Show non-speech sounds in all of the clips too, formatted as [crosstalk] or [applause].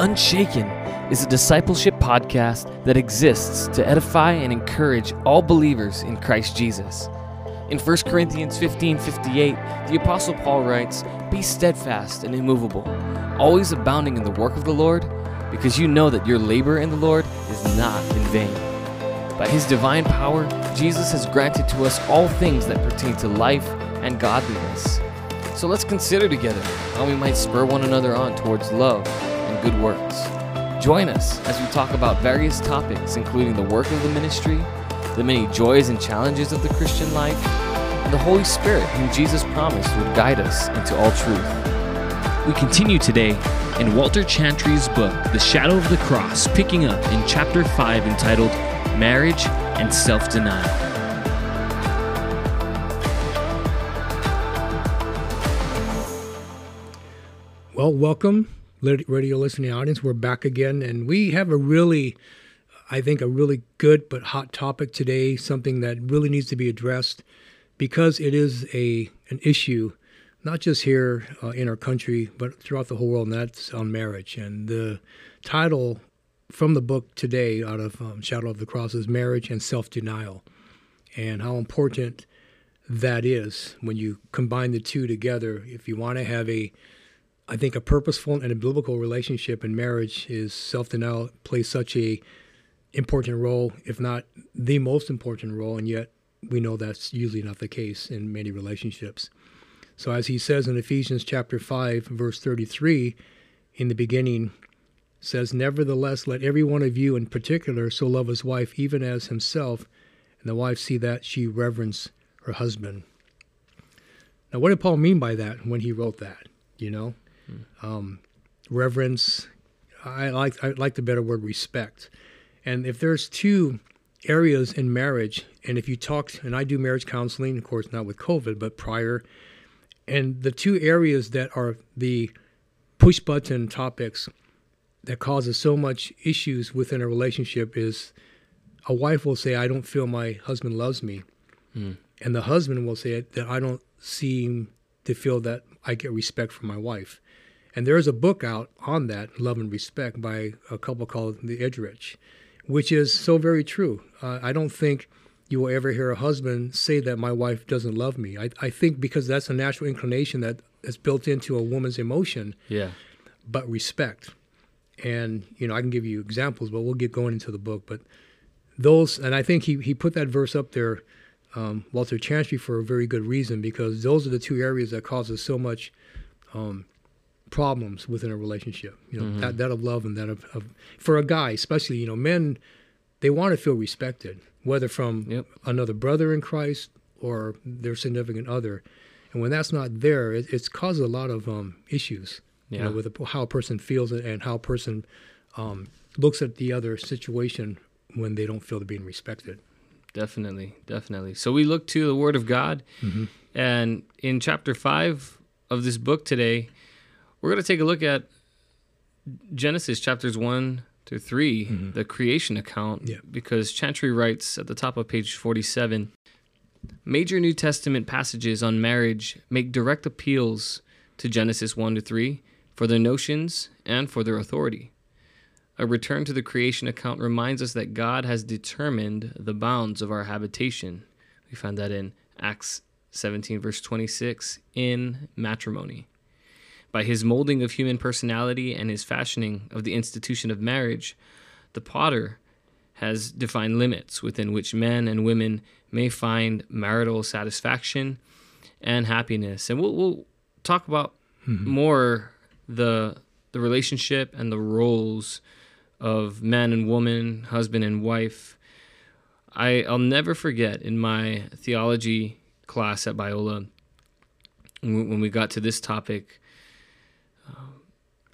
Unshaken is a discipleship podcast that exists to edify and encourage all believers in Christ Jesus. In 1 Corinthians 15 58, the Apostle Paul writes, Be steadfast and immovable, always abounding in the work of the Lord, because you know that your labor in the Lord is not in vain. By his divine power, Jesus has granted to us all things that pertain to life and godliness. So let's consider together how we might spur one another on towards love and good works. Join us as we talk about various topics, including the work of the ministry, the many joys and challenges of the Christian life, and the Holy Spirit, whom Jesus promised would guide us into all truth. We continue today in Walter Chantry's book, The Shadow of the Cross, picking up in chapter 5 entitled Marriage and Self Denial. Well, welcome, radio listening audience. We're back again, and we have a really, I think, a really good but hot topic today. Something that really needs to be addressed because it is a an issue, not just here uh, in our country, but throughout the whole world. And that's on marriage. And the title from the book today, out of um, Shadow of the Cross, is marriage and self denial, and how important that is when you combine the two together. If you want to have a I think a purposeful and a biblical relationship in marriage is self-denial plays such a important role, if not the most important role, and yet we know that's usually not the case in many relationships. So as he says in Ephesians chapter 5 verse 33 in the beginning says nevertheless let every one of you in particular so love his wife even as himself and the wife see that she reverence her husband. Now what did Paul mean by that when he wrote that, you know? Um, reverence. I like I like the better word respect. And if there's two areas in marriage, and if you talk, and I do marriage counseling, of course not with COVID, but prior, and the two areas that are the push button topics that causes so much issues within a relationship is a wife will say, "I don't feel my husband loves me," mm. and the husband will say that I don't seem to feel that I get respect from my wife. And there is a book out on that, Love and Respect, by a couple called the Eggerichs, which is so very true. Uh, I don't think you will ever hear a husband say that my wife doesn't love me. I, I think because that's a natural inclination that is built into a woman's emotion. Yeah. But respect. And, you know, I can give you examples, but we'll get going into the book. But those, and I think he, he put that verse up there, um, Walter Chantry, for a very good reason, because those are the two areas that causes so much um, problems within a relationship. You know, mm-hmm. that, that of love and that of, of, for a guy, especially, you know, men, they want to feel respected, whether from yep. another brother in Christ or their significant other. And when that's not there, it, it's caused a lot of um, issues, yeah. you know, with a, how a person feels and how a person um, looks at the other situation when they don't feel they're being respected. Definitely, definitely. So we look to the Word of God, mm-hmm. and in chapter five of this book today, we're going to take a look at Genesis chapters 1 to 3, mm-hmm. the creation account, yeah. because Chantry writes at the top of page 47 Major New Testament passages on marriage make direct appeals to Genesis 1 to 3 for their notions and for their authority. A return to the creation account reminds us that God has determined the bounds of our habitation. We find that in Acts 17, verse 26, in matrimony. By his molding of human personality and his fashioning of the institution of marriage, the potter has defined limits within which men and women may find marital satisfaction and happiness. And we'll, we'll talk about mm-hmm. more the the relationship and the roles of man and woman, husband and wife. I, I'll never forget in my theology class at Biola when we got to this topic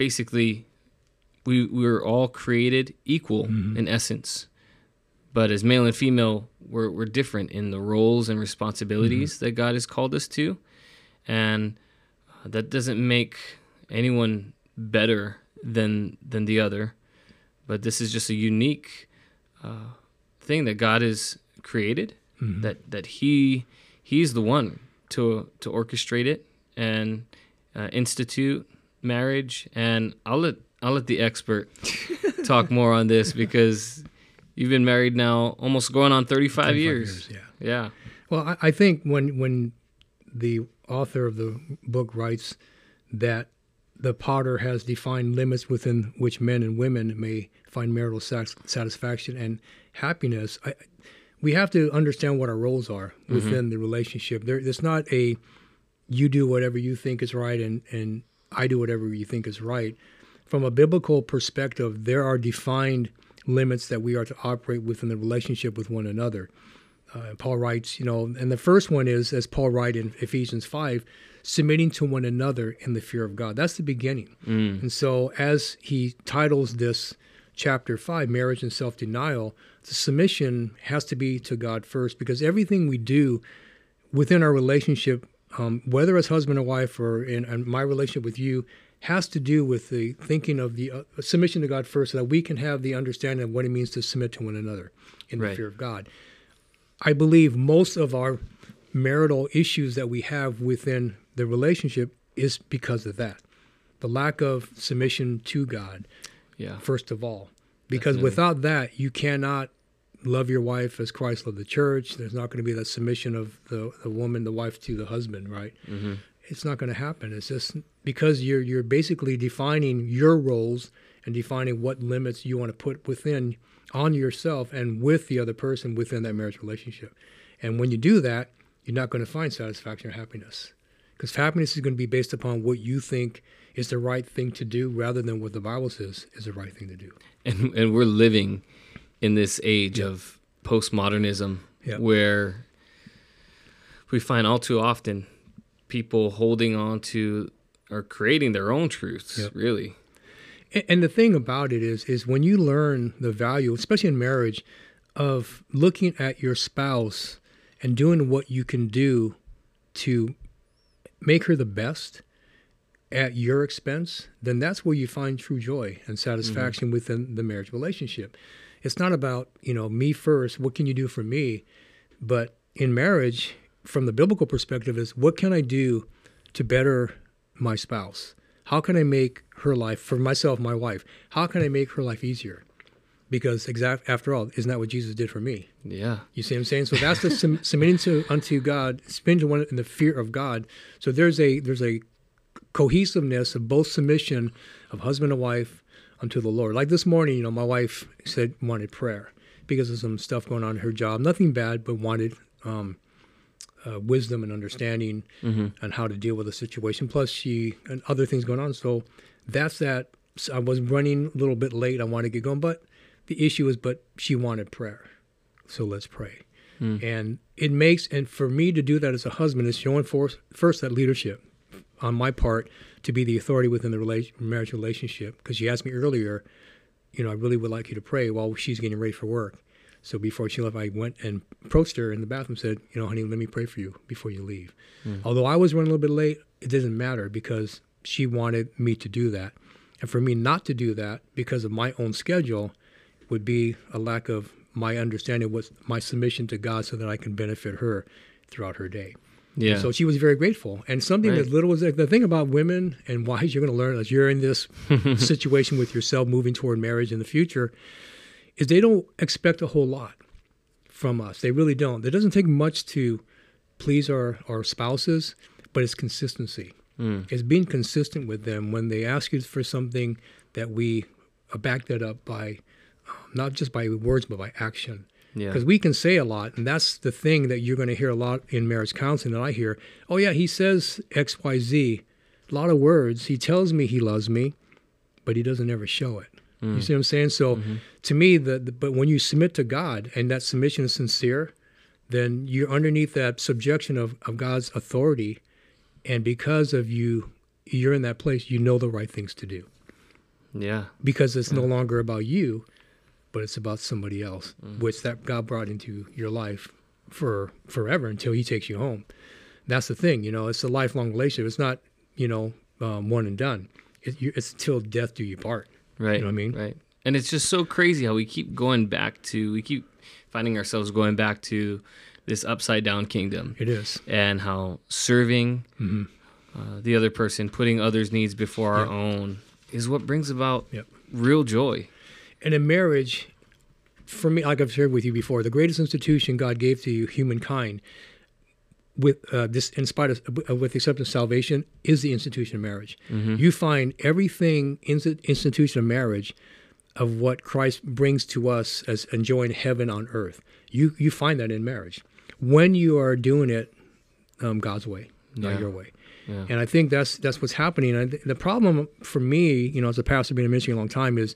basically we we were all created equal mm-hmm. in essence but as male and female we're, we're different in the roles and responsibilities mm-hmm. that god has called us to and uh, that doesn't make anyone better than than the other but this is just a unique uh, thing that god has created mm-hmm. that that he he's the one to to orchestrate it and uh, institute marriage and I'll let I'll let the expert [laughs] talk more on this because you've been married now almost going on 35, 35 years. yeah. Yeah. Well, I, I think when when the author of the book writes that the potter has defined limits within which men and women may find marital satis- satisfaction and happiness, I, we have to understand what our roles are mm-hmm. within the relationship. There, it's not a you do whatever you think is right and, and I do whatever you think is right. From a biblical perspective, there are defined limits that we are to operate within the relationship with one another. Uh, Paul writes, you know, and the first one is, as Paul writes in Ephesians 5, submitting to one another in the fear of God. That's the beginning. And so, as he titles this chapter 5, Marriage and Self Denial, the submission has to be to God first because everything we do within our relationship, um, whether as husband or wife or in, in my relationship with you, has to do with the thinking of the uh, submission to God first so that we can have the understanding of what it means to submit to one another in the fear of God. I believe most of our marital issues that we have within the relationship is because of that. The lack of submission to God, Yeah. first of all. Because Definitely. without that, you cannot love your wife as Christ loved the church. There's not going to be that submission of the, the woman, the wife to the husband, right? Mm-hmm. It's not going to happen. It's just because you're you're basically defining your roles and defining what limits you want to put within on yourself and with the other person within that marriage relationship. And when you do that, you're not going to find satisfaction or happiness. Because happiness is going to be based upon what you think is the right thing to do rather than what the Bible says is the right thing to do. and and we're living in this age of postmodernism where we find all too often people holding on to or creating their own truths Yep. really A- And the thing about it is, is when you learn the value, especially in marriage, of looking at your spouse and doing what you can do to make her the best at your expense, then that's where you find true joy and mm-hmm. satisfaction within the marriage relationship. It's not about, you know, me first, what can you do for me? But in marriage, from the biblical perspective, is what can I do to better my spouse? How can I make her life, for myself, my wife, how can I make her life easier? Because exact after all, isn't that what Jesus did for me? yeah You see what I'm saying? So that's the [laughs] sum, submitting to unto God, submitting to one in the fear of God. So there's a there's a cohesiveness of both submission of husband and wife unto the Lord. Like this morning, you know, my wife said wanted prayer because of some stuff going on in her job. Nothing bad, but wanted um, uh, wisdom and understanding on how to deal with the situation. Plus, she and other things going on. So that's that. So I was running a little bit late. I wanted to get going, but the issue is, but she wanted prayer. So let's pray. And it makes, and for me to do that as a husband is showing forth, first that leadership on my part to be the authority within the relation, marriage relationship. Because she asked me earlier, you know, I really would like you to pray while she's getting ready for work. So before she left, I went and approached her in the bathroom, said, you know, honey, let me pray for you before you leave. Hmm. Although I was running a little bit late, it doesn't matter because she wanted me to do that. And for me not to do that because of my own schedule would be a lack of my understanding what's my submission to God so that I can benefit her throughout her day. Yeah So she was very grateful. And something Right. as little as the thing about women and [laughs] wives you're going to learn as you're in this [laughs] situation with yourself moving toward marriage in the future is they don't expect a whole lot from us. They really don't. It doesn't take much to please our, our spouses, but it's consistency. It's being consistent with them when they ask you for something that we back that up by um, not just by words but by action. Yeah Because we can say a lot, and that's the thing that you're going to hear a lot in marriage counseling that I hear. Oh, yeah, he says X, Y, Z. A lot of words. He tells me he loves me, but he doesn't ever show it. You mm. see what I'm saying? So mm-hmm. to me, the, the but when you submit to God and that submission is sincere, then you're underneath that subjection of, of God's authority. And because of you, you're in that place, you know the right things to do. yeah Because it's no longer about you, but it's about somebody else, Mm. which that God brought into your life for forever until He takes you home. That's the thing, you know. It's a lifelong relationship. It's not, you know, um, one and done. It, you, it's till death do you part. right You know what I mean? right and it's just so crazy how we keep going back to we keep finding ourselves going back to this upside down kingdom It is. and how serving Mm-hmm. uh, the other person, putting others' needs before our own, is what brings about Yep. real joy. And in marriage, for me, like I've shared with you before, the greatest institution God gave to you, humankind, with uh, this, in spite of, uh, with the acceptance of salvation, is the institution of marriage. You find everything in the institution of marriage of what Christ brings to us as enjoying heaven on earth. You you find that in marriage when you are doing it um, God's way, not Yeah. your way. Yeah. And I think that's that's what's happening. And the problem for me, you know, as a pastor, being in ministry a long time, is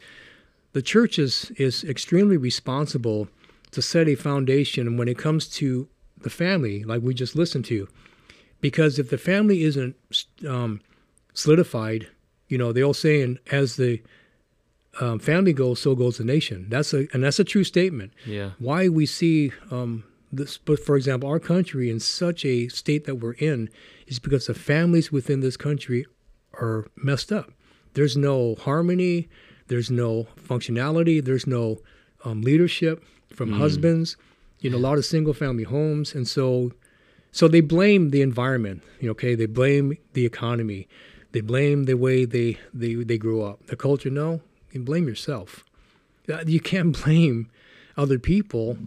the church is is extremely responsible to set a foundation when it comes to the family, like we just listened to, because if the family isn't um, solidified, you know, the old saying, as the um, family goes, so goes the nation. That's a and that's a true statement Yeah. why we see um, this, but for example, our country in such a state that we're in is because the families within this country are messed up. There's no harmony, there's no functionality, there's no um, leadership from husbands. You know, a lot of single family homes, and so so they blame the environment. You know, okay, they blame the economy, they blame the way they they they grew up, the culture. No, you blame yourself. Uh, You can't [laughs] blame other people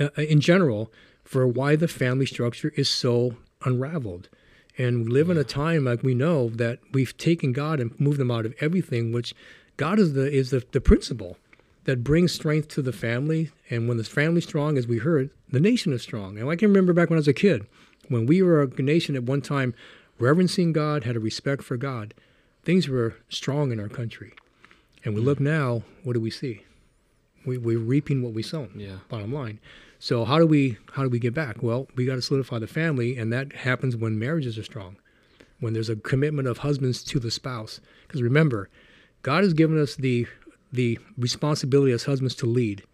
uh, in general for why the family structure is so unraveled. And we live in a time like we know that we've taken God and moved him out of everything, which God is the is the, the principle that brings strength to the family. And when the family's strong, as we heard, the nation is strong. And I can remember back when I was a kid, when we were a nation at one time reverencing God, had a respect for God, things were strong in our country. And we look now, what do we see? We, we're reaping what we sown. Yeah. Bottom line. So how do we how do we get back? Well, we got to solidify the family, and that happens when marriages are strong, when there's a commitment of husbands to the spouse. Because remember, God has given us the the responsibility as husbands to lead.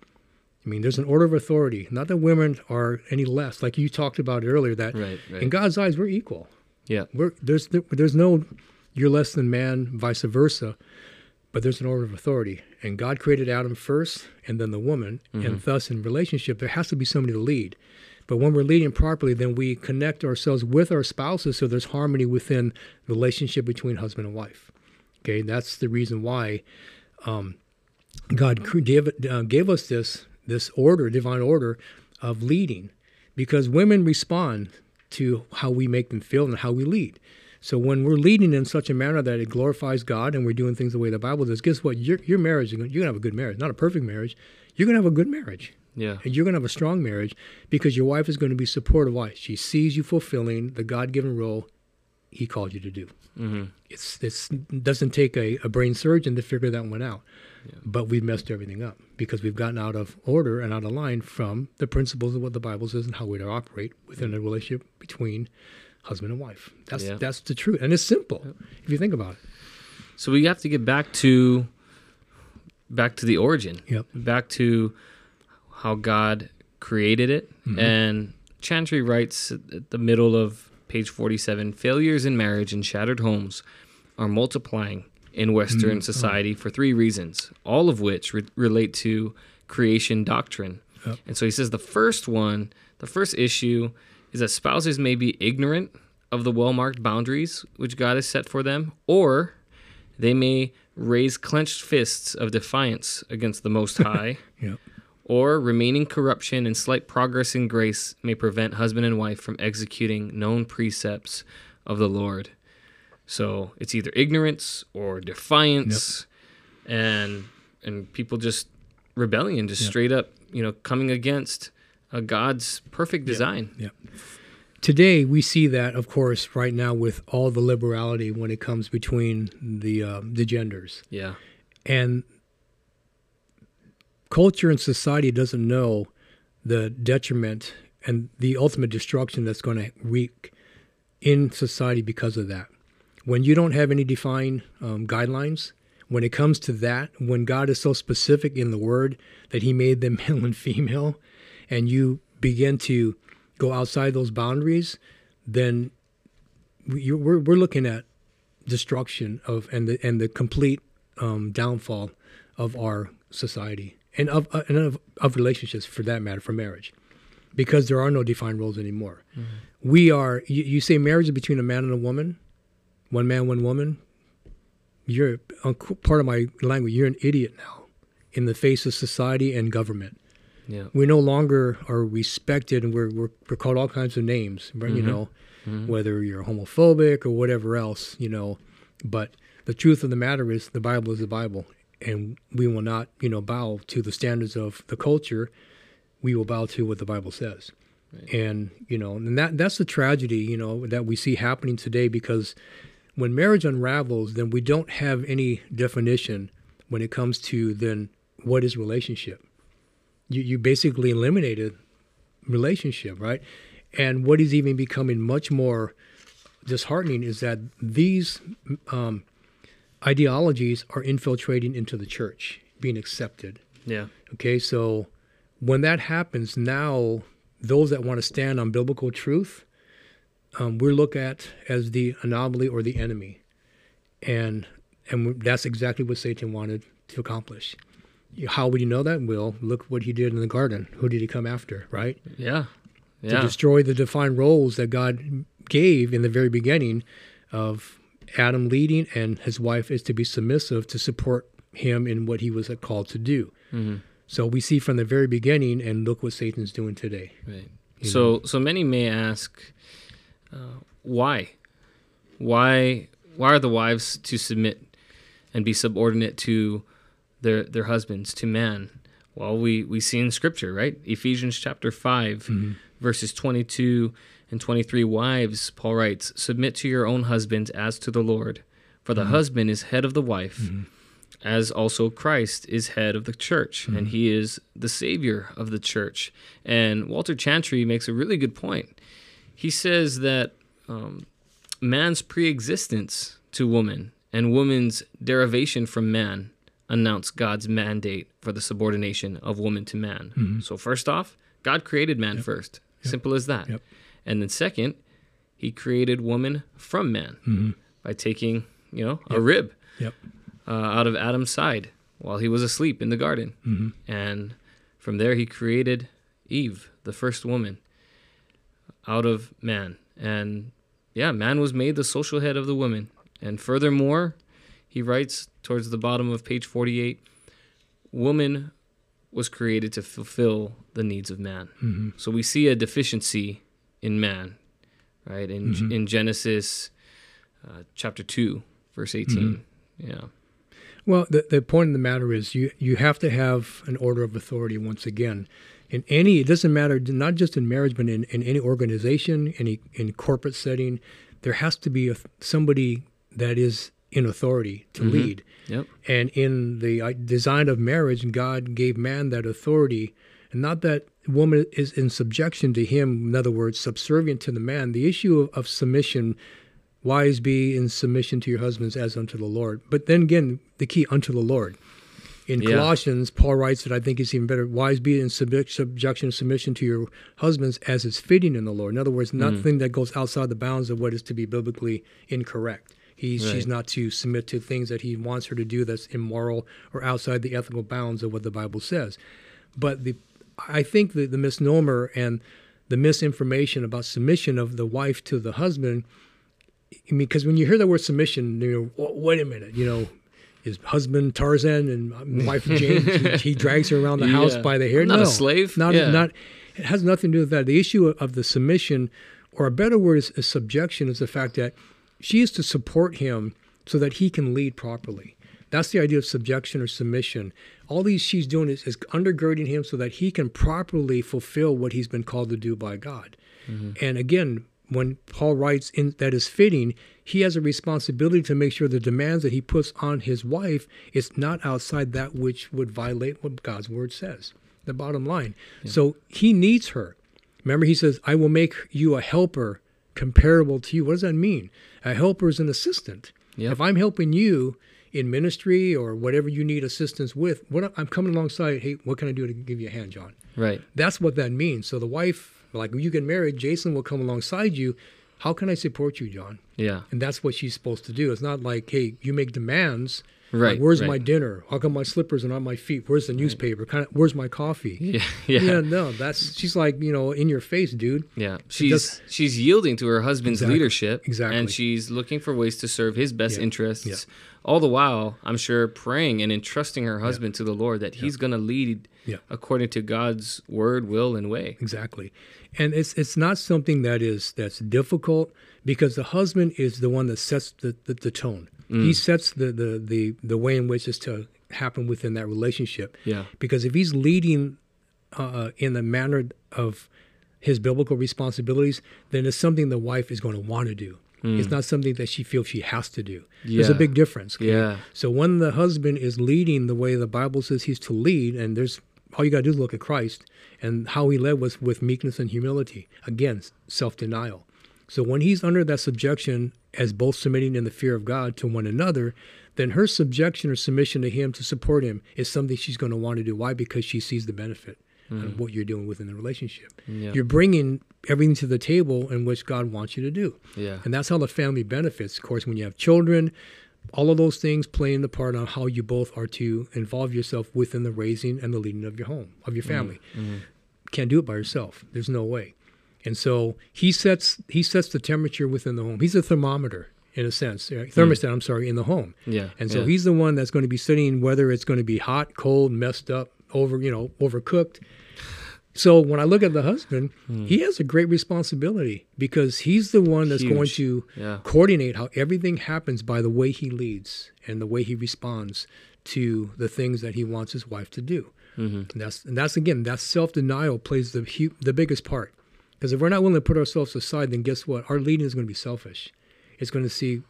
I mean, there's an order of authority. Not that women are any less, like you talked about earlier. That Right, right. in God's eyes, we're equal. Yeah. We're, there's there's no you're less than man, vice versa, but there's an order of authority. And God created Adam first, and then the woman, and mm-hmm. thus in relationship there has to be somebody to lead. But when we're leading properly, then we connect ourselves with our spouses, so there's harmony within the relationship between husband and wife. Okay, that's the reason why um, God gave, uh, gave us this this order, divine order of leading, because women respond to how we make them feel and how we lead. So when we're leading in such a manner that it glorifies God and we're doing things the way the Bible does, guess what? Your your marriage, you're gonna have a good marriage, not a perfect marriage. You're gonna have a good marriage. Yeah. And you're going to have a strong marriage because your wife is going to be supportive. Why? She sees you fulfilling the God given role he called you to do. Mm-hmm. It's it's doesn't take a, a brain surgeon to figure that one out. But we've messed everything up because we've gotten out of order and out of line from the principles of what the Bible says and how to operate within a relationship between husband and wife. That's Yeah. that's the truth, and it's simple if you think about it. So we have to get back to back to the origin. Yep. Back to how God created it. And Chantry writes at the middle of page 47 failures in marriage and shattered homes are multiplying in Western mm-hmm. society for three reasons, all of which re- relate to creation doctrine. Yep. And so he says the first one, the first issue is that spouses may be ignorant of the well marked boundaries which God has set for them, or they may raise clenched fists of defiance against the Most [laughs] High, Yep. Or remaining corruption and slight progress in grace may prevent husband and wife from executing known precepts of the Lord. So it's either ignorance or defiance, and and people just rebellion, just Yep. straight up, you know, coming against uh, God's perfect design. Yep. Today we see that, of course, right now with all the liberality when it comes between the uh, the genders. Yeah, and culture and society doesn't know the detriment and the ultimate destruction that's going to wreak in society because of that. When you don't have any defined um, guidelines, when it comes to that, when God is so specific in the Word that He made them [laughs] male and female, and you begin to go outside those boundaries, then we- we're, we're looking at destruction of and the and the complete um, downfall of our society and of uh, and of, of relationships for that matter for marriage because there are no defined roles anymore we are you, you say marriage is between a man and a woman one man one woman you're uh, part of my language. You're an idiot now in the face of society and government. Yeah. We no longer are respected, and we're we're, we're called all kinds of names. You Mhm. know, Mhm. whether you're homophobic or whatever else. You know, but the truth of the matter is, the Bible is the Bible, and we will not, you know, bow to the standards of the culture. We will bow to what the Bible says. And you know, and that that's the tragedy, you know, that we see happening today because when marriage unravels, then we don't have any definition when it comes to then what is relationship. You you basically eliminated relationship, right? And what is even becoming much more disheartening is that these um, ideologies are infiltrating into the church, being accepted. Yeah. Okay, so when that happens, now those that want to stand on biblical truth, um, we're looked at as the anomaly or the enemy, and and that's exactly what Satan wanted to accomplish. How would you know that? Will look what he did in the garden. Who did he come after? Right Yeah. Yeah. To destroy the defined roles that God gave in the very beginning of Adam leading and his wife is to be submissive to support him in what he was called to do. Mhm. So we see from the very beginning, and look what Satan's doing today. Right. You So so many may ask, uh, why, why why are the wives to submit and be subordinate to their their husbands to man? Well, we we see in Scripture, right? Ephesians chapter 5 verses twenty two and twenty three. Wives, Paul writes, submit to your own husbands as to the Lord, for the mm-hmm. husband is head of the wife mm-hmm. as also Christ is head of the church and mm-hmm. he is the savior of the church. And Walter Chantry makes a really good point. He says that um, man's preexistence to woman and woman's derivation from man announce God's mandate for the subordination of woman to man. So, first off, God created man first. Simple as that. Yep. And then, second, he created woman from man by taking, you know, a rib Yep. uh, out of Adam's side while he was asleep in the garden. Mm-hmm. And from there, he created Eve, the first woman, out of man. And yeah, man was made the social head of the woman. And furthermore, he writes towards the bottom of page 48 woman was created to fulfill the needs of man. Mm-hmm. So we see a deficiency in man, right? In, Mm-hmm. in Genesis uh, chapter 2, verse 18. Mm-hmm. Yeah. Well, the, the point of the matter is you, you have to have an order of authority once again. In any, it doesn't matter, not just in marriage, but in, in any organization, any in corporate setting, there has to be a, somebody that is in authority to lead. Yep. And in the uh, design of marriage, God gave man that authority, and not that woman is in subjection to him, in other words, subservient to the man. The issue of, of submission, wives be in submission to your husbands as unto the Lord. But then again, the key, unto the Lord. In Yeah. Colossians, Paul writes that I think it's even better. Wives be in subject, subjection submission to your husbands as is fitting in the Lord. In other words, mm-hmm. nothing that goes outside the bounds of what is to be biblically incorrect. He's, She's not to submit to things that he wants her to do that's immoral or outside the ethical bounds of what the Bible says. But the, I think that the misnomer and the misinformation about submission of the wife to the husband, I mean, because when you hear the word submission, you know, wait a minute, you know, his husband Tarzan and uh, [laughs] wife Jane, he, he drags her around the house Yeah. by the hair. I'm not a slave. Not, Yeah. not. It has nothing to do with that. The issue of the submission, or a better word is, is subjection, is the fact that she is to support him so that he can lead properly. That's the idea of subjection or submission. All these she's doing is, is undergirding him so that he can properly fulfill what he's been called to do by God. Mm-hmm. And again, when Paul writes in that is fitting, he has a responsibility to make sure the demands that he puts on his wife is not outside that which would violate what God's word says. The bottom line. So he needs her. Remember, he says, I will make you a helper comparable to you. What does that mean? A helper is an assistant. Yep. If I'm helping you in ministry or whatever you need assistance with, what I'm coming alongside, hey, what can I do to give you a hand, John? Right. That's what that means. So the wife, like when you get married, Jason will come alongside you. How can I support you, John? Yeah. And that's what she's supposed to do. It's not like, hey, you make demands Right, Like, where's right. my dinner? How come my slippers are on my feet? Where's the newspaper? Kind of. Where's my coffee? [laughs] Yeah, yeah, Yeah, no, that's she's like you know in your face, dude. Yeah, She she's does- she's yielding to her husband's Exactly. leadership, Exactly. and she's looking for ways to serve his best Yeah. interests. Yeah. All the while, I'm sure praying and entrusting her husband to the Lord that he's going to lead Yeah. according to God's word, will, and way. Exactly, and it's it's not something that is that's difficult because the husband is the one that sets the the, the tone. Mm. He sets the, the the the way in which it's to happen within that relationship. Yeah. Because if he's leading uh, in the manner of his biblical responsibilities, then it's something the wife is going to want to do. It's not something that she feels she has to do. There's a Mm. Big difference. okay? Yeah. So when the husband is leading the way the Bible says he's to lead, and there's all you got to do is look at Christ and how he led was with meekness and humility. Again, self denial. So when he's under that subjection as both submitting in the fear of God to one another, then her subjection or submission to him to support him is something she's going to want to do. Why? Because she sees the benefit of hmm. what you're doing within the relationship. Yeah. You're bringing everything to the table in which God wants you to do. Yeah. And that's how the family benefits. Of course, when you have children, all of those things play in the part on how you both are to involve yourself within the raising and the leading of your home, of your hmm. family. Hmm. Can't do it by yourself. There's no way. And so he sets he sets the temperature within the home. He's a thermometer in a sense, thermostat. Mm. I'm sorry, in the home. Yeah, And so yeah. he's the one that's going to be studying whether it's going to be hot, cold, messed up, over you know overcooked. So when I look at the husband, hmm. he has a great responsibility because he's the one that's going to Yeah. coordinate how everything happens by the way he leads and the way he responds to the things that he wants his wife to do. Mm-hmm. And that's and that's again that self denial plays the hu- the biggest part because if we're not willing to put ourselves aside, then guess what? Our leading is going to be selfish. It's going to see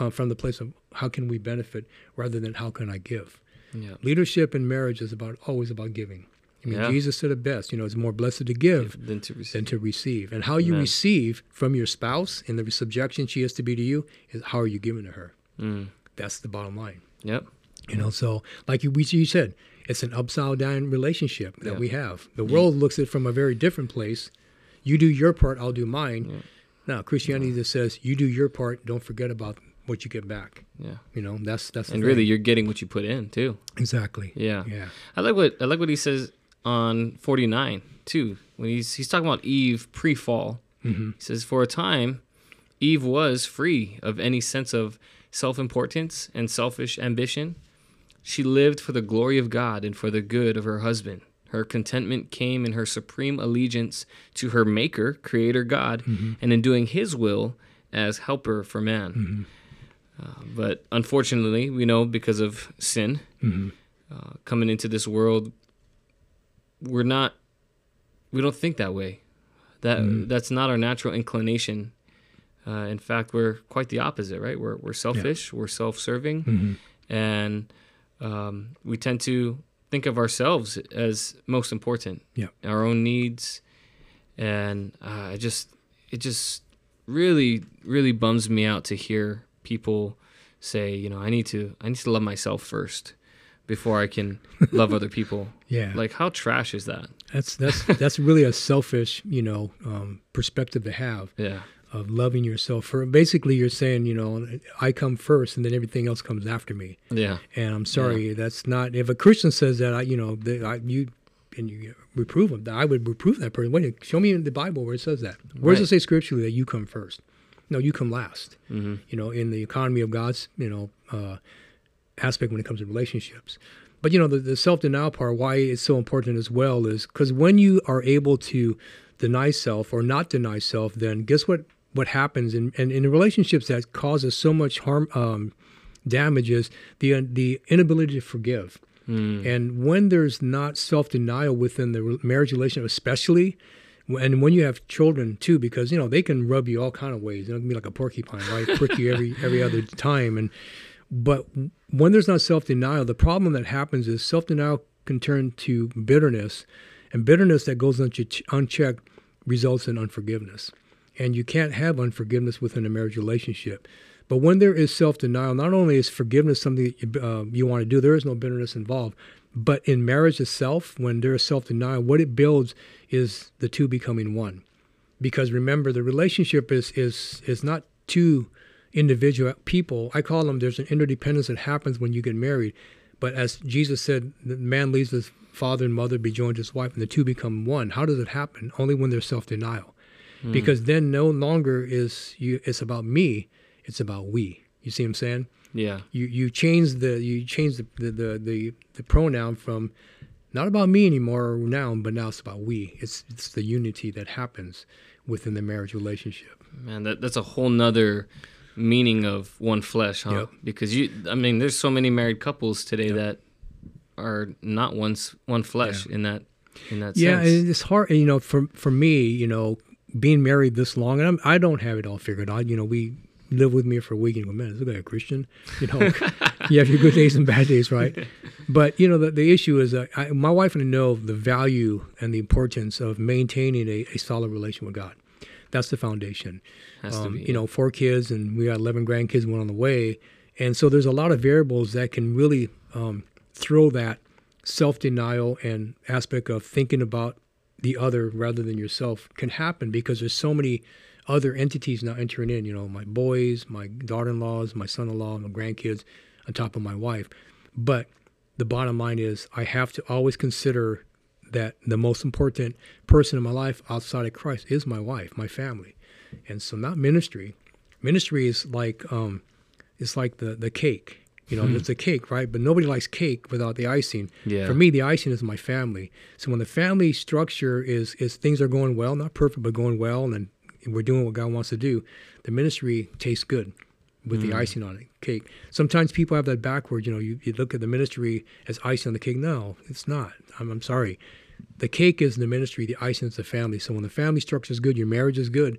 uh, from the place of how can we benefit rather than how can I give. Yeah. Leadership in marriage is about always about giving. I mean, Yeah. Jesus said it best. You know, it's more blessed to give Then to receive. than to receive. And how you Amen. receive from your spouse and the subjection she is to be to you is how are you giving to her. Mm. That's the bottom line. Yep. You know, so like you, we, you said, it's an upside down relationship that Yeah. we have. The world looks at it from a very different place. You do your part, I'll do mine. Now, Christianity just says you do your part, don't forget about what you get back. Yeah. You know, that's that's And really, you're getting what you put in too. exactly. Yeah. Yeah. I like what I like what he says on 49 too. When he's he's talking about Eve pre-fall. Mm-hmm. He says for a time Eve was free of any sense of self-importance and selfish ambition. She lived for the glory of God and for the good of her husband. Her contentment came in her supreme allegiance to her maker, creator God, Mm-hmm. and in doing his will as helper for man. Mm-hmm. Uh, but unfortunately, we know because of sin Mm-hmm. uh, coming into this world, we're not, we don't think that way. That Mm-hmm. that's not our natural inclination. Uh, in fact, we're quite the opposite, right? We're we're selfish, we're self-serving, Mm-hmm. and um, we tend to think of ourselves as most important. Yeah. our own needs, and uh, I just it just really really bums me out to hear people say, you know, I need to I need to love myself first before I can [laughs] love other people. Yeah. Like how trash is that? That's that's that's really a selfish, you know, um, perspective to have [laughs] Yeah. Of loving yourself. For basically, you're saying, you know, I come first, and then everything else comes after me. Yeah. And I'm sorry, that's not. If a Christian says that, I, you know, I, you and you reprove them, I would reprove that person. Wait, show me in the Bible where it says that. Where does it say scripturally that you come first? No, you come last. hmm You know, in the economy of God's, you know, uh, aspect when it comes to relationships. But you know, the, the self denial part, why it's so important as well, is because when you are able to deny self or not deny self, then guess what? What happens in and in, relationships that causes so much harm, um, damage is the uh, the inability to forgive. And when there's not self denial within the marriage relationship, especially, and when you have children too, because you know they can rub you all kind of ways. It can be like a porcupine, right? Prick you every every other time. And but when there's not self denial, the problem that happens is self denial can turn to bitterness, and bitterness that goes unche- unchecked results in unforgiveness. And you can't have unforgiveness within a marriage relationship. But when there is self denial, not only is forgiveness something that you, uh, you want to do, there is no bitterness involved. But in marriage itself, when there is self denial, what it builds is the two becoming one. Because remember, the relationship is is is not two individual people. I call them there's an interdependence that happens when you get married. But as Jesus said, the man leaves his father and mother, be joined to his wife, and the two become one. How does it happen? Only when there's self denial. Mm. Because then no longer is you it's about me, it's about we. You see what I'm saying? Yeah. You you change the you change the the the, the, the pronoun from not about me anymore noun, but now it's about we. It's it's the unity that happens within the marriage relationship. Man, that that's a whole nother meaning of one flesh, huh? Yep. Because you I mean there's so many married couples today yep. that are not one one flesh yeah. in that in that sense. yeah, sense. it's hard you know for for me, you know, being married this long and I'm, I do not have it all figured out. You know, we live with me for a week and go, man, this guy a Christian? You know, [laughs] you have your good days and bad days, right? But, you know, the, the issue is uh, I, my wife and I know the value and the importance of maintaining a, a solid relation with God. That's the foundation. Um, be, yeah. You know, four kids and we got 11 grandkids, one on the way. And so there's a lot of variables that can really um, throw that self denial and aspect of thinking about the other rather than yourself can happen because there's so many other entities now entering in, you know, my boys, my daughter in laws, my son in law, my grandkids, on top of my wife. But the bottom line is, I have to always consider that the most important person in my life outside of Christ is my wife, my family. And so, not ministry. Ministry is like, um, it's like the, the cake. You know, hmm. it's a cake, right? But nobody likes cake without the icing. Yeah. For me, the icing is my family. So when the family structure is is things are going well, not perfect, but going well, and we're doing what God wants to do, the ministry tastes good with mm. the icing on it, cake. Sometimes people have that backward. You know, you, you look at the ministry as icing on the cake. No, it's not. I'm, I'm sorry. The cake is the ministry. The icing is the family. So when the family structure is good, your marriage is good,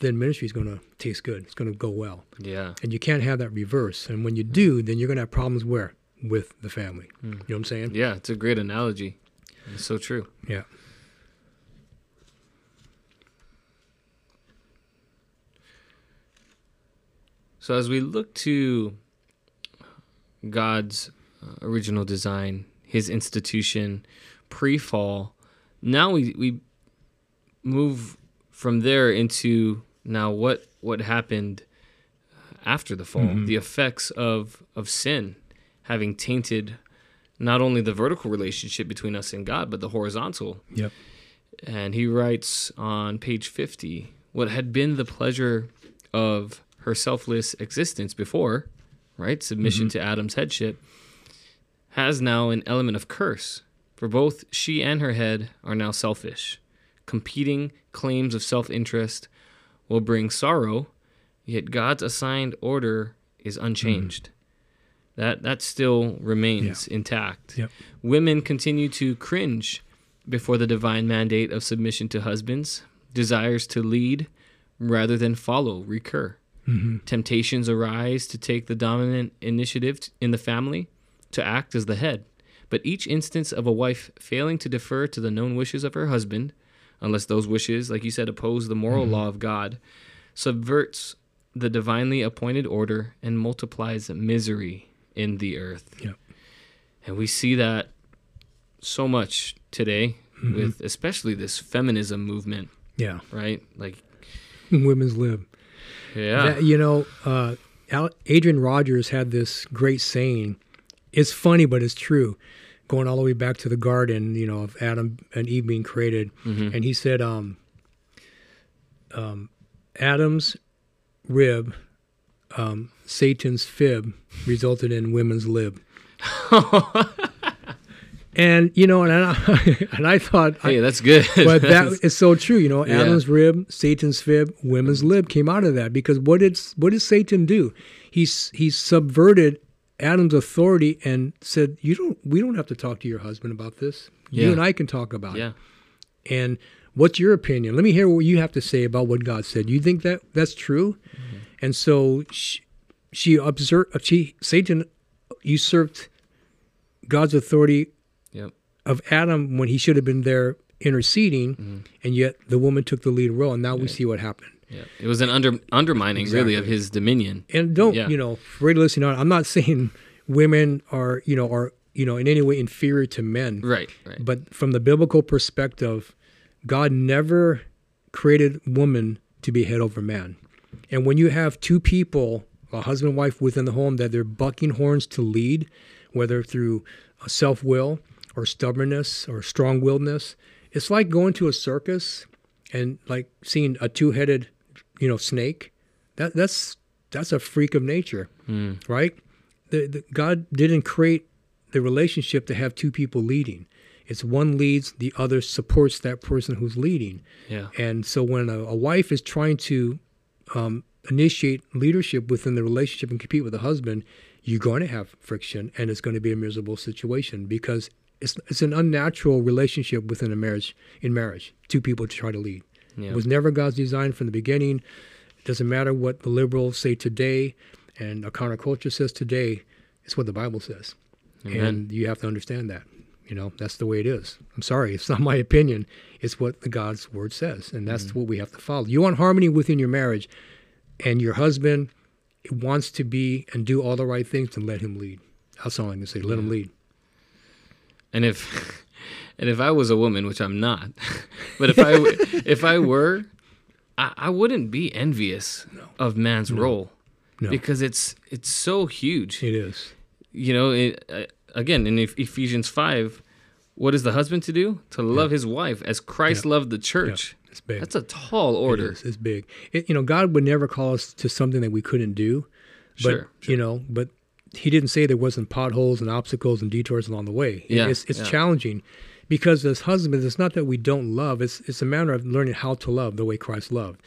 then ministry is going to taste good. It's going to go well. Yeah. And you can't have that reverse. And when you do, then you're going to have problems where with the family. Mm. You know what I'm saying? Yeah, it's a great analogy. It's so true. Yeah. So as we look to God's uh, original design, His institution, pre-fall, now we we move from there into now what what happened after the fall, mm-hmm. the effects of of sin having tainted not only the vertical relationship between us and God, but the horizontal. Yep. And he writes on page 50 what had been the pleasure of her selfless existence before, right? Submission mm-hmm. to Adam's headship, has now an element of curse. For both she and her head are now selfish. Competing claims of self interest will bring sorrow, yet God's assigned order is unchanged. Mm. That that still remains yeah. intact. Yep. Women continue to cringe before the divine mandate of submission to husbands. Desires to lead rather than follow recur. Mm-hmm. Temptations arise to take the dominant initiative in the family, to act as the head. But each instance of a wife failing to defer to the known wishes of her husband, unless those wishes, like you said, oppose the moral mm-hmm. law of God, subverts the divinely appointed order and multiplies misery in the earth. Yep. And we see that so much today mm-hmm. with especially this feminism movement. Yeah. Right? Like women's lib. Yeah. That, you know, uh, Adrian Rogers had this great saying. It's funny, but it's true. Going all the way back to the garden, you know, of Adam and Eve being created, mm-hmm. and he said, um, um, "Adam's rib, um, Satan's fib, resulted in women's lib." [laughs] And you know, and I, [laughs] and I thought, hey, I, that's good. [laughs] but that is so true. You know, Adam's yeah. rib, Satan's fib, women's lib came out of that because what did what did Satan do? He's he subverted Adam's authority and said, "You don't. We don't have to talk to your husband about this. Yeah. You and I can talk about yeah. it." And what's your opinion? Let me hear what you have to say about what God said. You think that that's true? Mm-hmm. And so she, she observed. She Satan usurped God's authority yep. of Adam when he should have been there interceding, mm-hmm. and yet the woman took the lead role, and now right. we see what happened. Yeah, it was an under undermining exactly. really of his dominion. And don't yeah. you know, for listening on, I'm not saying women are you know are you know in any way inferior to men. Right. Right. But from the biblical perspective, God never created woman to be head over man. And when you have two people, a husband and wife within the home, that they're bucking horns to lead, whether through self will or stubbornness or strong willedness, it's like going to a circus and like seeing a two headed, you know, snake. That that's that's a freak of nature, Mm. right? The, the, God didn't create the relationship to have two people leading. It's one leads, the other supports that person who's leading. Yeah. And so when a, a wife is trying to um, initiate leadership within the relationship and compete with the husband, you're going to have friction and it's going to be a miserable situation because it's, it's an unnatural relationship within a marriage in marriage two people to try to lead Yeah. it was never god's design from the beginning. It doesn't matter what the liberals say today and a counterculture says today it's what the bible says. Amen. and you have to understand that you know that's the way it is. I'm sorry it's [laughs] not my opinion. It's what the god's word says and that's mm-hmm. what we have to follow. You want harmony within your marriage and your husband wants to be and do all the right things then let him lead. That's all i'm going to say. Let him lead. And if [laughs] and if I was a woman, which I'm not, [laughs] but if I [laughs] if I were, I, I wouldn't be envious of man's role No. because it's it's so huge. it is You know, it, uh, again in Ephesians five, what is the husband to do? To love his wife as Christ loved the church. it's big That's a tall order. is. It's big. It, you know, God would never call us to something that we couldn't do. But, Sure, You know, but He didn't say there wasn't potholes and obstacles and detours along the way. Yeah, It's, it's yeah. challenging because as husbands, it's not that we don't love. It's, it's a matter of learning how to love the way Christ loved.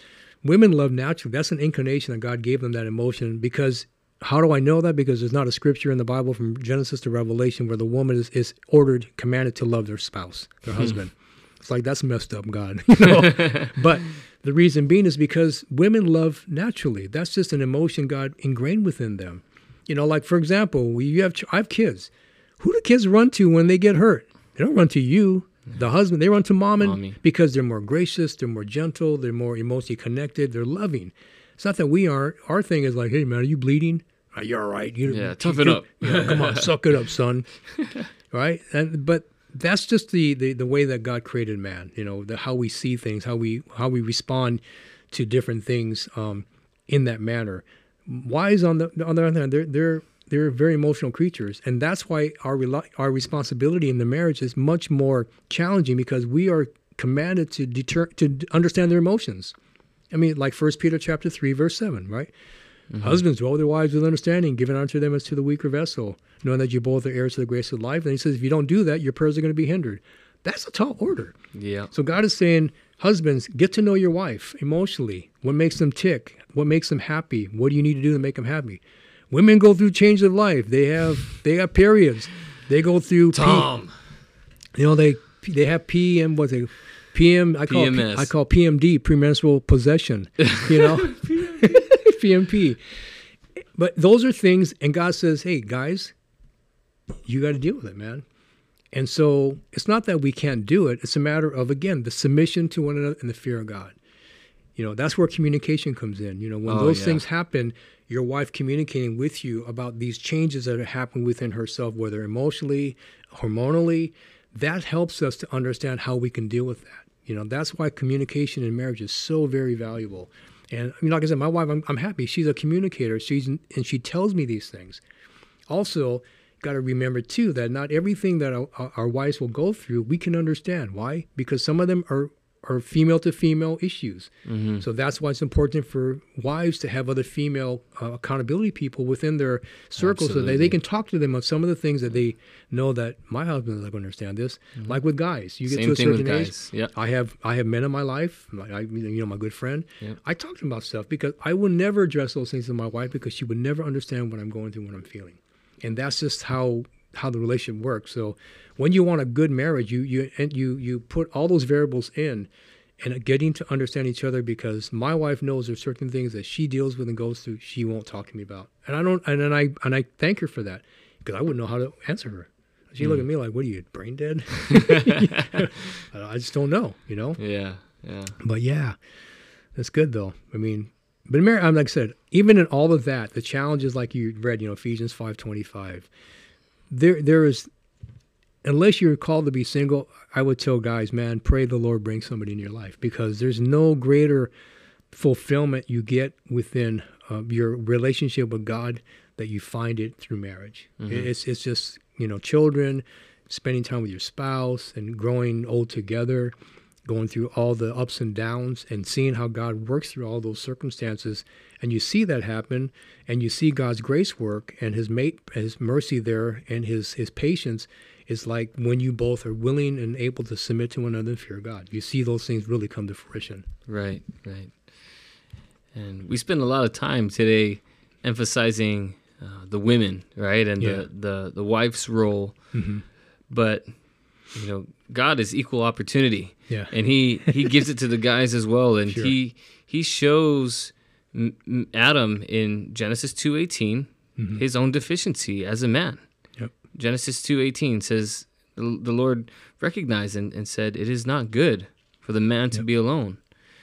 Women love naturally. That's an inclination that God gave them that emotion because how do I know that? Because there's not a scripture in the Bible from Genesis to Revelation where the woman is, is ordered, commanded to love their spouse, their hmm. husband. It's like that's messed up, God. [laughs] You know? [laughs] but the reason being is because women love naturally. That's just an emotion God ingrained within them. You know, like for example, we you have ch- I have kids. Who do kids run to when they get hurt? They don't run to you, the husband. They run to mom and Mommy. because they're more gracious, they're more gentle, they're more emotionally connected, they're loving. It's not that we aren't. Our thing is like, hey man, are you bleeding? "Ah, you're all right. You Yeah, tough it up. yeah, come on, [laughs] suck it up, son. right? And but that's just the, the the way that God created man. You know, the how we see things, how we how we respond to different things um, in that manner. Wives, on the on the other hand, they're they're they're very emotional creatures, and that's why our our responsibility in the marriage is much more challenging because we are commanded to deter to understand their emotions. I mean, like First Peter chapter three, verse seven, right? Mm-hmm. Husbands, dwell with their wives with understanding, giving unto them as to the weaker vessel, knowing that you both are heirs to the grace of life. And he says, if you don't do that, your prayers are going to be hindered. That's a tall order. Yeah. So God is saying, husbands, get to know your wife emotionally. What makes them tick? What makes them happy? What do you need to do to make them happy? Women go through change of life. They have they have periods. They go through P- Tom. you know they they have PM what they PM I call PMS. I call PMD premenstrual possession. You know [laughs] [laughs] PMP. But those are things, and God says, "Hey guys, you got to deal with it, man." And so it's not that we can't do it. It's a matter of again the submission to one another and the fear of God. You know that's where communication comes in. You know when Oh, those yeah. things happen, your wife communicating with you about these changes that are happening within herself, whether emotionally, hormonally, that helps us to understand how we can deal with that. You know, that's why communication in marriage is so very valuable. And I mean, like I said, my wife, I'm, I'm happy. She's a communicator. She's and she tells me these things. Also, got to remember too that not everything that our, our wives will go through we can understand. Why? Because some of them are are female to female issues. So that's why it's important for wives to have other female uh, accountability people within their circle so that they, they can talk to them on some of the things that they know that my husband is not going to understand this. Like with guys, you get Same to a thing with certain age. Yep. I have I have men in my life, like I, you know, my good friend. Yep. I talk to them about stuff because I will never address those things to my wife because she would never understand what I'm going through, what I'm feeling, and that's just how how the relationship works. So when you want a good marriage, you you and you you put all those variables in, and getting to understand each other because my wife knows there's certain things that she deals with and goes through she won't talk to me about, and I don't, and then I and I thank her for that because I wouldn't know how to answer her. She look at hmm. me like, "What are you, brain dead?" [laughs] [laughs] I just don't know, you know. Yeah. Yeah. But yeah, that's good though. I mean, but Mary, I'm like I said, even in all of that, the challenges like you read, you know, Ephesians five twenty five. There, there is, unless you're called to be single, I would tell guys, man, pray the Lord brings somebody in your life because there's no greater fulfillment you get within uh, your relationship with God that you find it through marriage. Mm-hmm. It's it's just you know children, spending time with your spouse, and growing old together, going through all the ups and downs, and seeing how God works through all those circumstances. And you see that happen, and you see God's grace work and His mate, His mercy there, and His His patience is like when you both are willing and able to submit to one another and fear God. You see those things really come to fruition. Right, right. And we spend a lot of time today emphasizing uh, the women, right, and Yeah. the, the the wife's role. But you know, God is equal opportunity, Yeah. and he he gives it to the guys as well. And Sure. he he shows Adam in Genesis two mm-hmm. his own deficiency as a man. Yep. Genesis two eighteen says the, the Lord recognized and, and said, "It is not good for the man to be alone."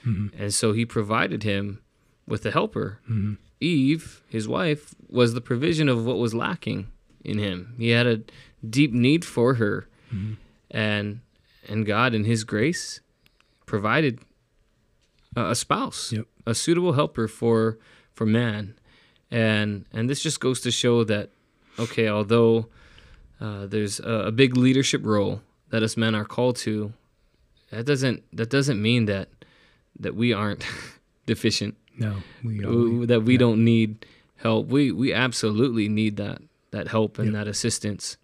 Mm-hmm. And so he provided him with a helper. Mm-hmm. Eve, his wife, was the provision of what was lacking in him. He had a deep need for her, and and God, in His grace, provided a, a spouse, Yep. a suitable helper for for man, and and this just goes to show that okay, although uh, there's a, a big leadership role that us men are called to, that doesn't that doesn't mean that that we aren't [laughs] deficient No, we, uh, that we don't need help. We we absolutely need that that help and Yep. that assistance.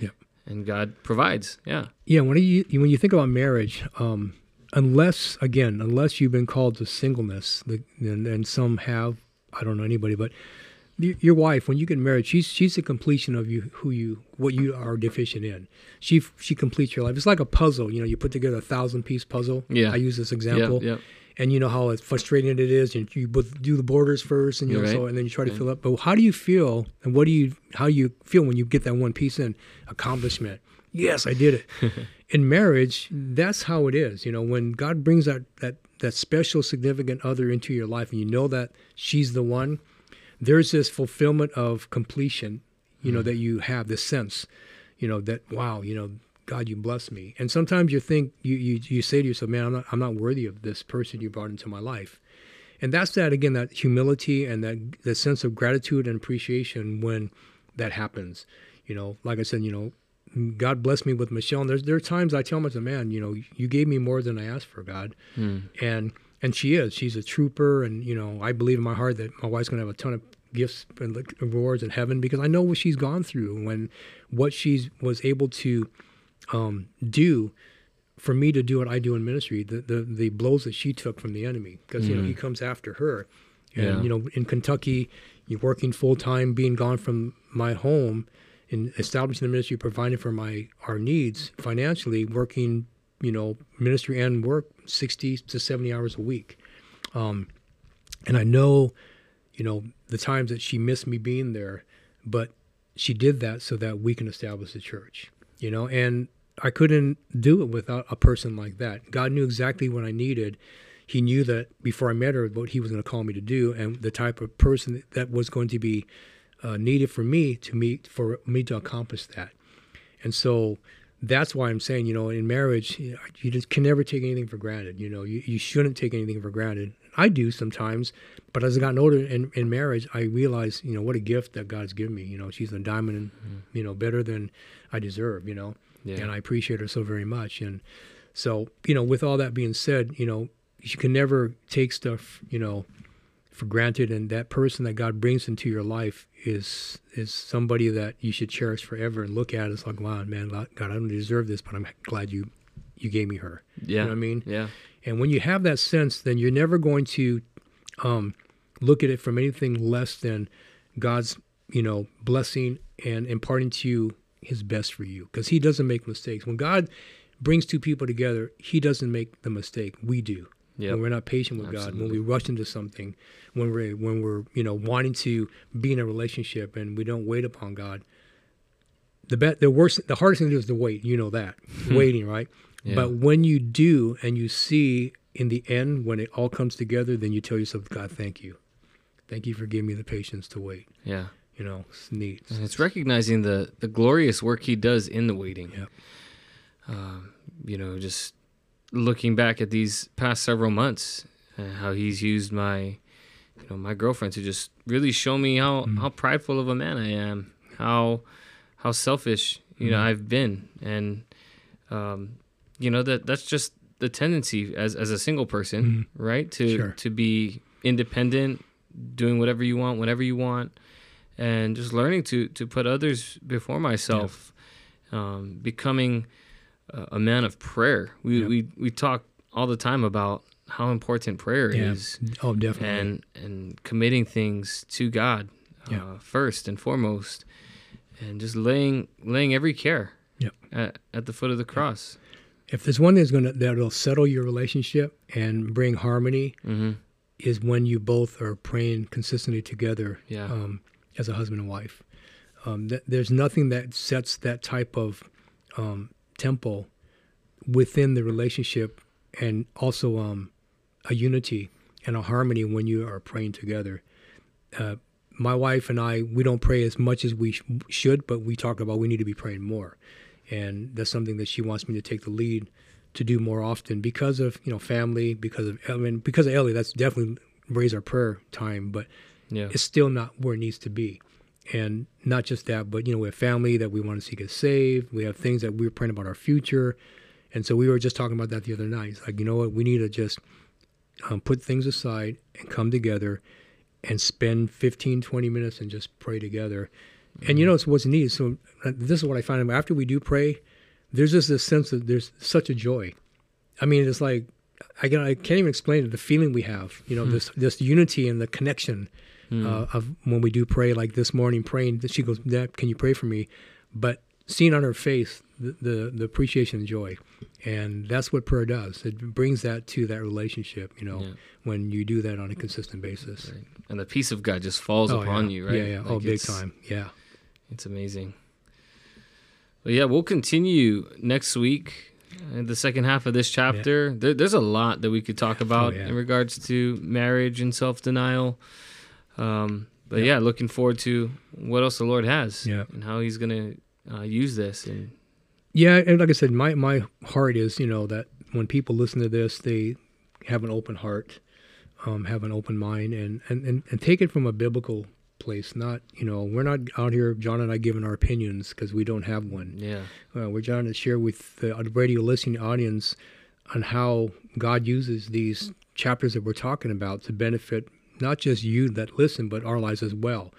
Yep. And God provides. Yeah. Yeah, when you when you think about marriage, um, unless again, unless you've been called to singleness, the, and, and some have, I don't know anybody, but your wife, when you get married, she's she's the completion of you, who you, what you are deficient in. She she completes your life. It's like a puzzle. You know, you put together a thousand piece puzzle. Yeah. I use this example. Yep. Yep. and you know how frustrating it is and you do the borders first and you know Right. so and then you try to fill up but how do you feel and what do you how do you feel when you get that one piece in accomplishment yes i did it. [laughs] In marriage that's how it is you know when god brings that that that special significant other into your life and you know that she's the one there's this fulfillment of completion you know mm-hmm. that you have this sense you know that wow you know god you bless me. And sometimes you think you you, you say to yourself man I'm not, I'm not worthy of this person you brought into my life. And that's that again that humility and that the sense of gratitude and appreciation when that happens. You know like i said you know god bless me with michelle. And there's there are times i tell myself a man you know you gave me more than i asked for god. And and she is. She's a trooper. And you know i believe in my heart that my wife's going to have a ton of gifts and rewards in heaven because i know what she's gone through when what she's was able to um, do for me to do what I do in ministry, the, the, the blows that she took from the enemy, because you know he comes after her, and Yeah. you know in Kentucky, you're working full time, being gone from my home, and establishing the ministry, providing for my our needs financially, working you know ministry and work sixty to seventy hours a week, um, and I know, you know the times that she missed me being there, but she did that so that we can establish the church you know? And i couldn't do it without a person like that. God knew exactly what i needed. He knew that before i met her what he was going to call me to do and the type of person that was going to be uh, needed for me to meet for me to accomplish that. And so that's why i'm saying you know in marriage you, just can never take anything for granted you know you, you shouldn't take anything for granted. I do sometimes but as i got older in, in marriage i realize you know what a gift that god's given me. You know she's a diamond and you know better than i deserve you know Yeah. and i appreciate her so very much. And so you know with all that being said you know you can never take stuff you know for granted and that person that god brings into your life is is somebody that you should cherish forever and look at as like wow man god i don't deserve this but i'm glad you you gave me her Yeah. you know what i mean Yeah. and when you have that sense, then you're never going to um, look at it from anything less than God's, you know, blessing and imparting to you His best for you, because He doesn't make mistakes. When God brings two people together, He doesn't make the mistake. We do. Yep. When we're not patient with God, when we rush into something, when we're when we're you know wanting to be in a relationship and we don't wait upon God, the bet the worst the hardest thing to do is to wait. You know that waiting, right? Yeah. But when you do and you see in the end when it all comes together, then you tell yourself, God, thank you, thank you for giving me the patience to wait. Yeah. You know, it's neat. And it's recognizing the the glorious work he does in the waiting. Yep. Um, you know, just looking back at these past several months, and how He's used my, you know, my girlfriend to just really show me how how prideful of a man I am, how how selfish you know I've been, and um, you know that that's just the tendency as as a single person, right? To Sure. to be independent, doing whatever you want, whenever you want, and just learning to to put others before myself, um, becoming a, man of prayer. We Yep. we we talk all the time about how important prayer Yeah. is, Oh, definitely. and and committing things to God Yeah. uh, first and foremost, and just laying laying every care Yep. at, at the foot of the cross. if there's one that's going to that'll settle your relationship and bring harmony, hmm is when you both are praying consistently together Yeah. um, as a husband and wife. Um, th- there's nothing that sets that type of um, tempo within the relationship and also um, a unity and a harmony when you are praying together. Uh, my wife and I, we don't pray as much as we sh- should, but we talk about we need to be praying more. And that's something that she wants me to take the lead to do more often because of, you know, family, because of, I mean, because of Ellie, that's definitely raised our prayer time, but Yeah. it's still not where it needs to be. And not just that, but you know, we have family that we want to see get saved. We have things that we're praying about our future. And so we were just talking about that the other night. It's like, you know what, we need to just um, put things aside and come together and spend 15, 20 minutes and just pray together. And you know, it's what's neat. So uh, this is what I find after we do pray, there's just this sense of there's such a joy. I mean, it's like I, can, I can't even explain it. The feeling we have, you know, this this unity and the connection uh, of when we do pray. Like this morning, praying, that she goes, "Dad, can you pray for me?" But seeing on her face the, the the appreciation and joy, and that's what prayer does. It brings that to that relationship. You know, Yeah. when you do that on a consistent basis. Right. And the peace of God just falls Oh, upon yeah. you, right? Yeah, yeah. oh, big time. Yeah. It's amazing. But yeah, we'll continue next week in the second half of this chapter. There, there's a lot that we could talk about Oh, yeah. in regards to marriage and self denial. Um, but yeah. looking forward to what else the Lord has Yeah. and how He's going to uh, use this. And Yeah, and like I said, my my heart is you know that when people listen to this, they have an open heart, um, have an open mind, and, and and and take it from a biblical place. Not you know we're not out here, John and I, giving our opinions because we don't have one. yeah, Uh, we're trying to share with the radio listening audience on how God uses these chapters that we're talking about to benefit not just you that listen, but our lives as well.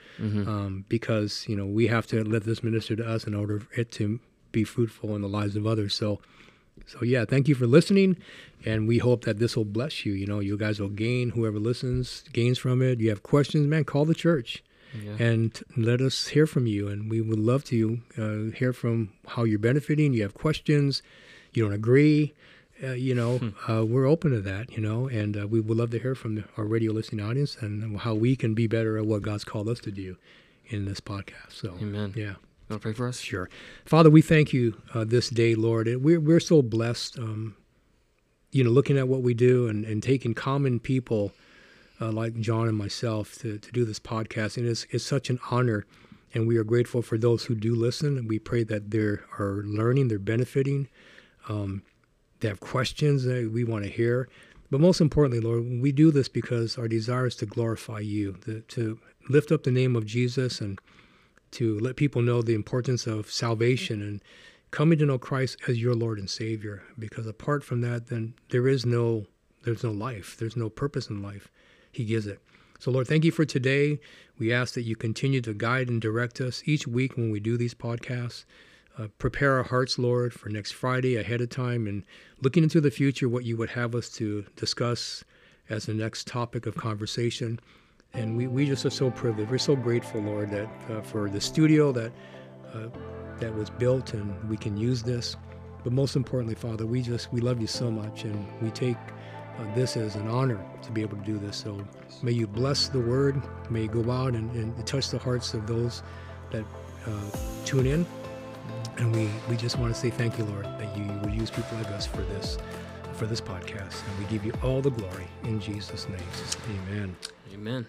Um, because you know we have to let this minister to us in order for it to be fruitful in the lives of others. So, so yeah, thank you for listening, and we hope that this will bless you. You know, you guys will gain. Whoever listens gains from it. You have questions, man, call the church yeah. and let us hear from you. And we would love to uh, hear from how you're benefiting. You have questions, you don't agree. Uh, you know, uh, we're open to that. You know, and uh, we would love to hear from our radio listening audience and how we can be better at what God's called us to do in this podcast. So, Amen. yeah. You want to pray for us? Sure. Father, we thank you uh, this day, Lord. We're, we're so blessed, um, you know, looking at what we do and, and taking common people uh, like John and myself to, to do this podcast. And it's, it's such an honor. And we are grateful for those who do listen. And we pray that they are learning, they're benefiting, um, they have questions that we want to hear. But most importantly, Lord, we do this because our desire is to glorify you, to, to lift up the name of Jesus and to let people know the importance of salvation and coming to know Christ as your Lord and Savior. Because apart from that, then there is no there's no life. There's no purpose in life. He gives it. So Lord, thank you for today. We ask that you continue to guide and direct us each week when we do these podcasts. Uh, prepare our hearts, Lord, for next Friday ahead of time and looking into the future, what you would have us to discuss as the next topic of conversation. And we, we just are so privileged. We're so grateful, Lord, that uh, for the studio that uh, that was built and we can use this. But most importantly, Father, we just we love you so much, and we take uh, this as an honor to be able to do this. So may you bless the word. May you go out and, and touch the hearts of those that uh, tune in. And we, we just want to say thank you, Lord, that you would use people like us for this for this podcast. And we give you all the glory in Jesus' name. Amen. Amen.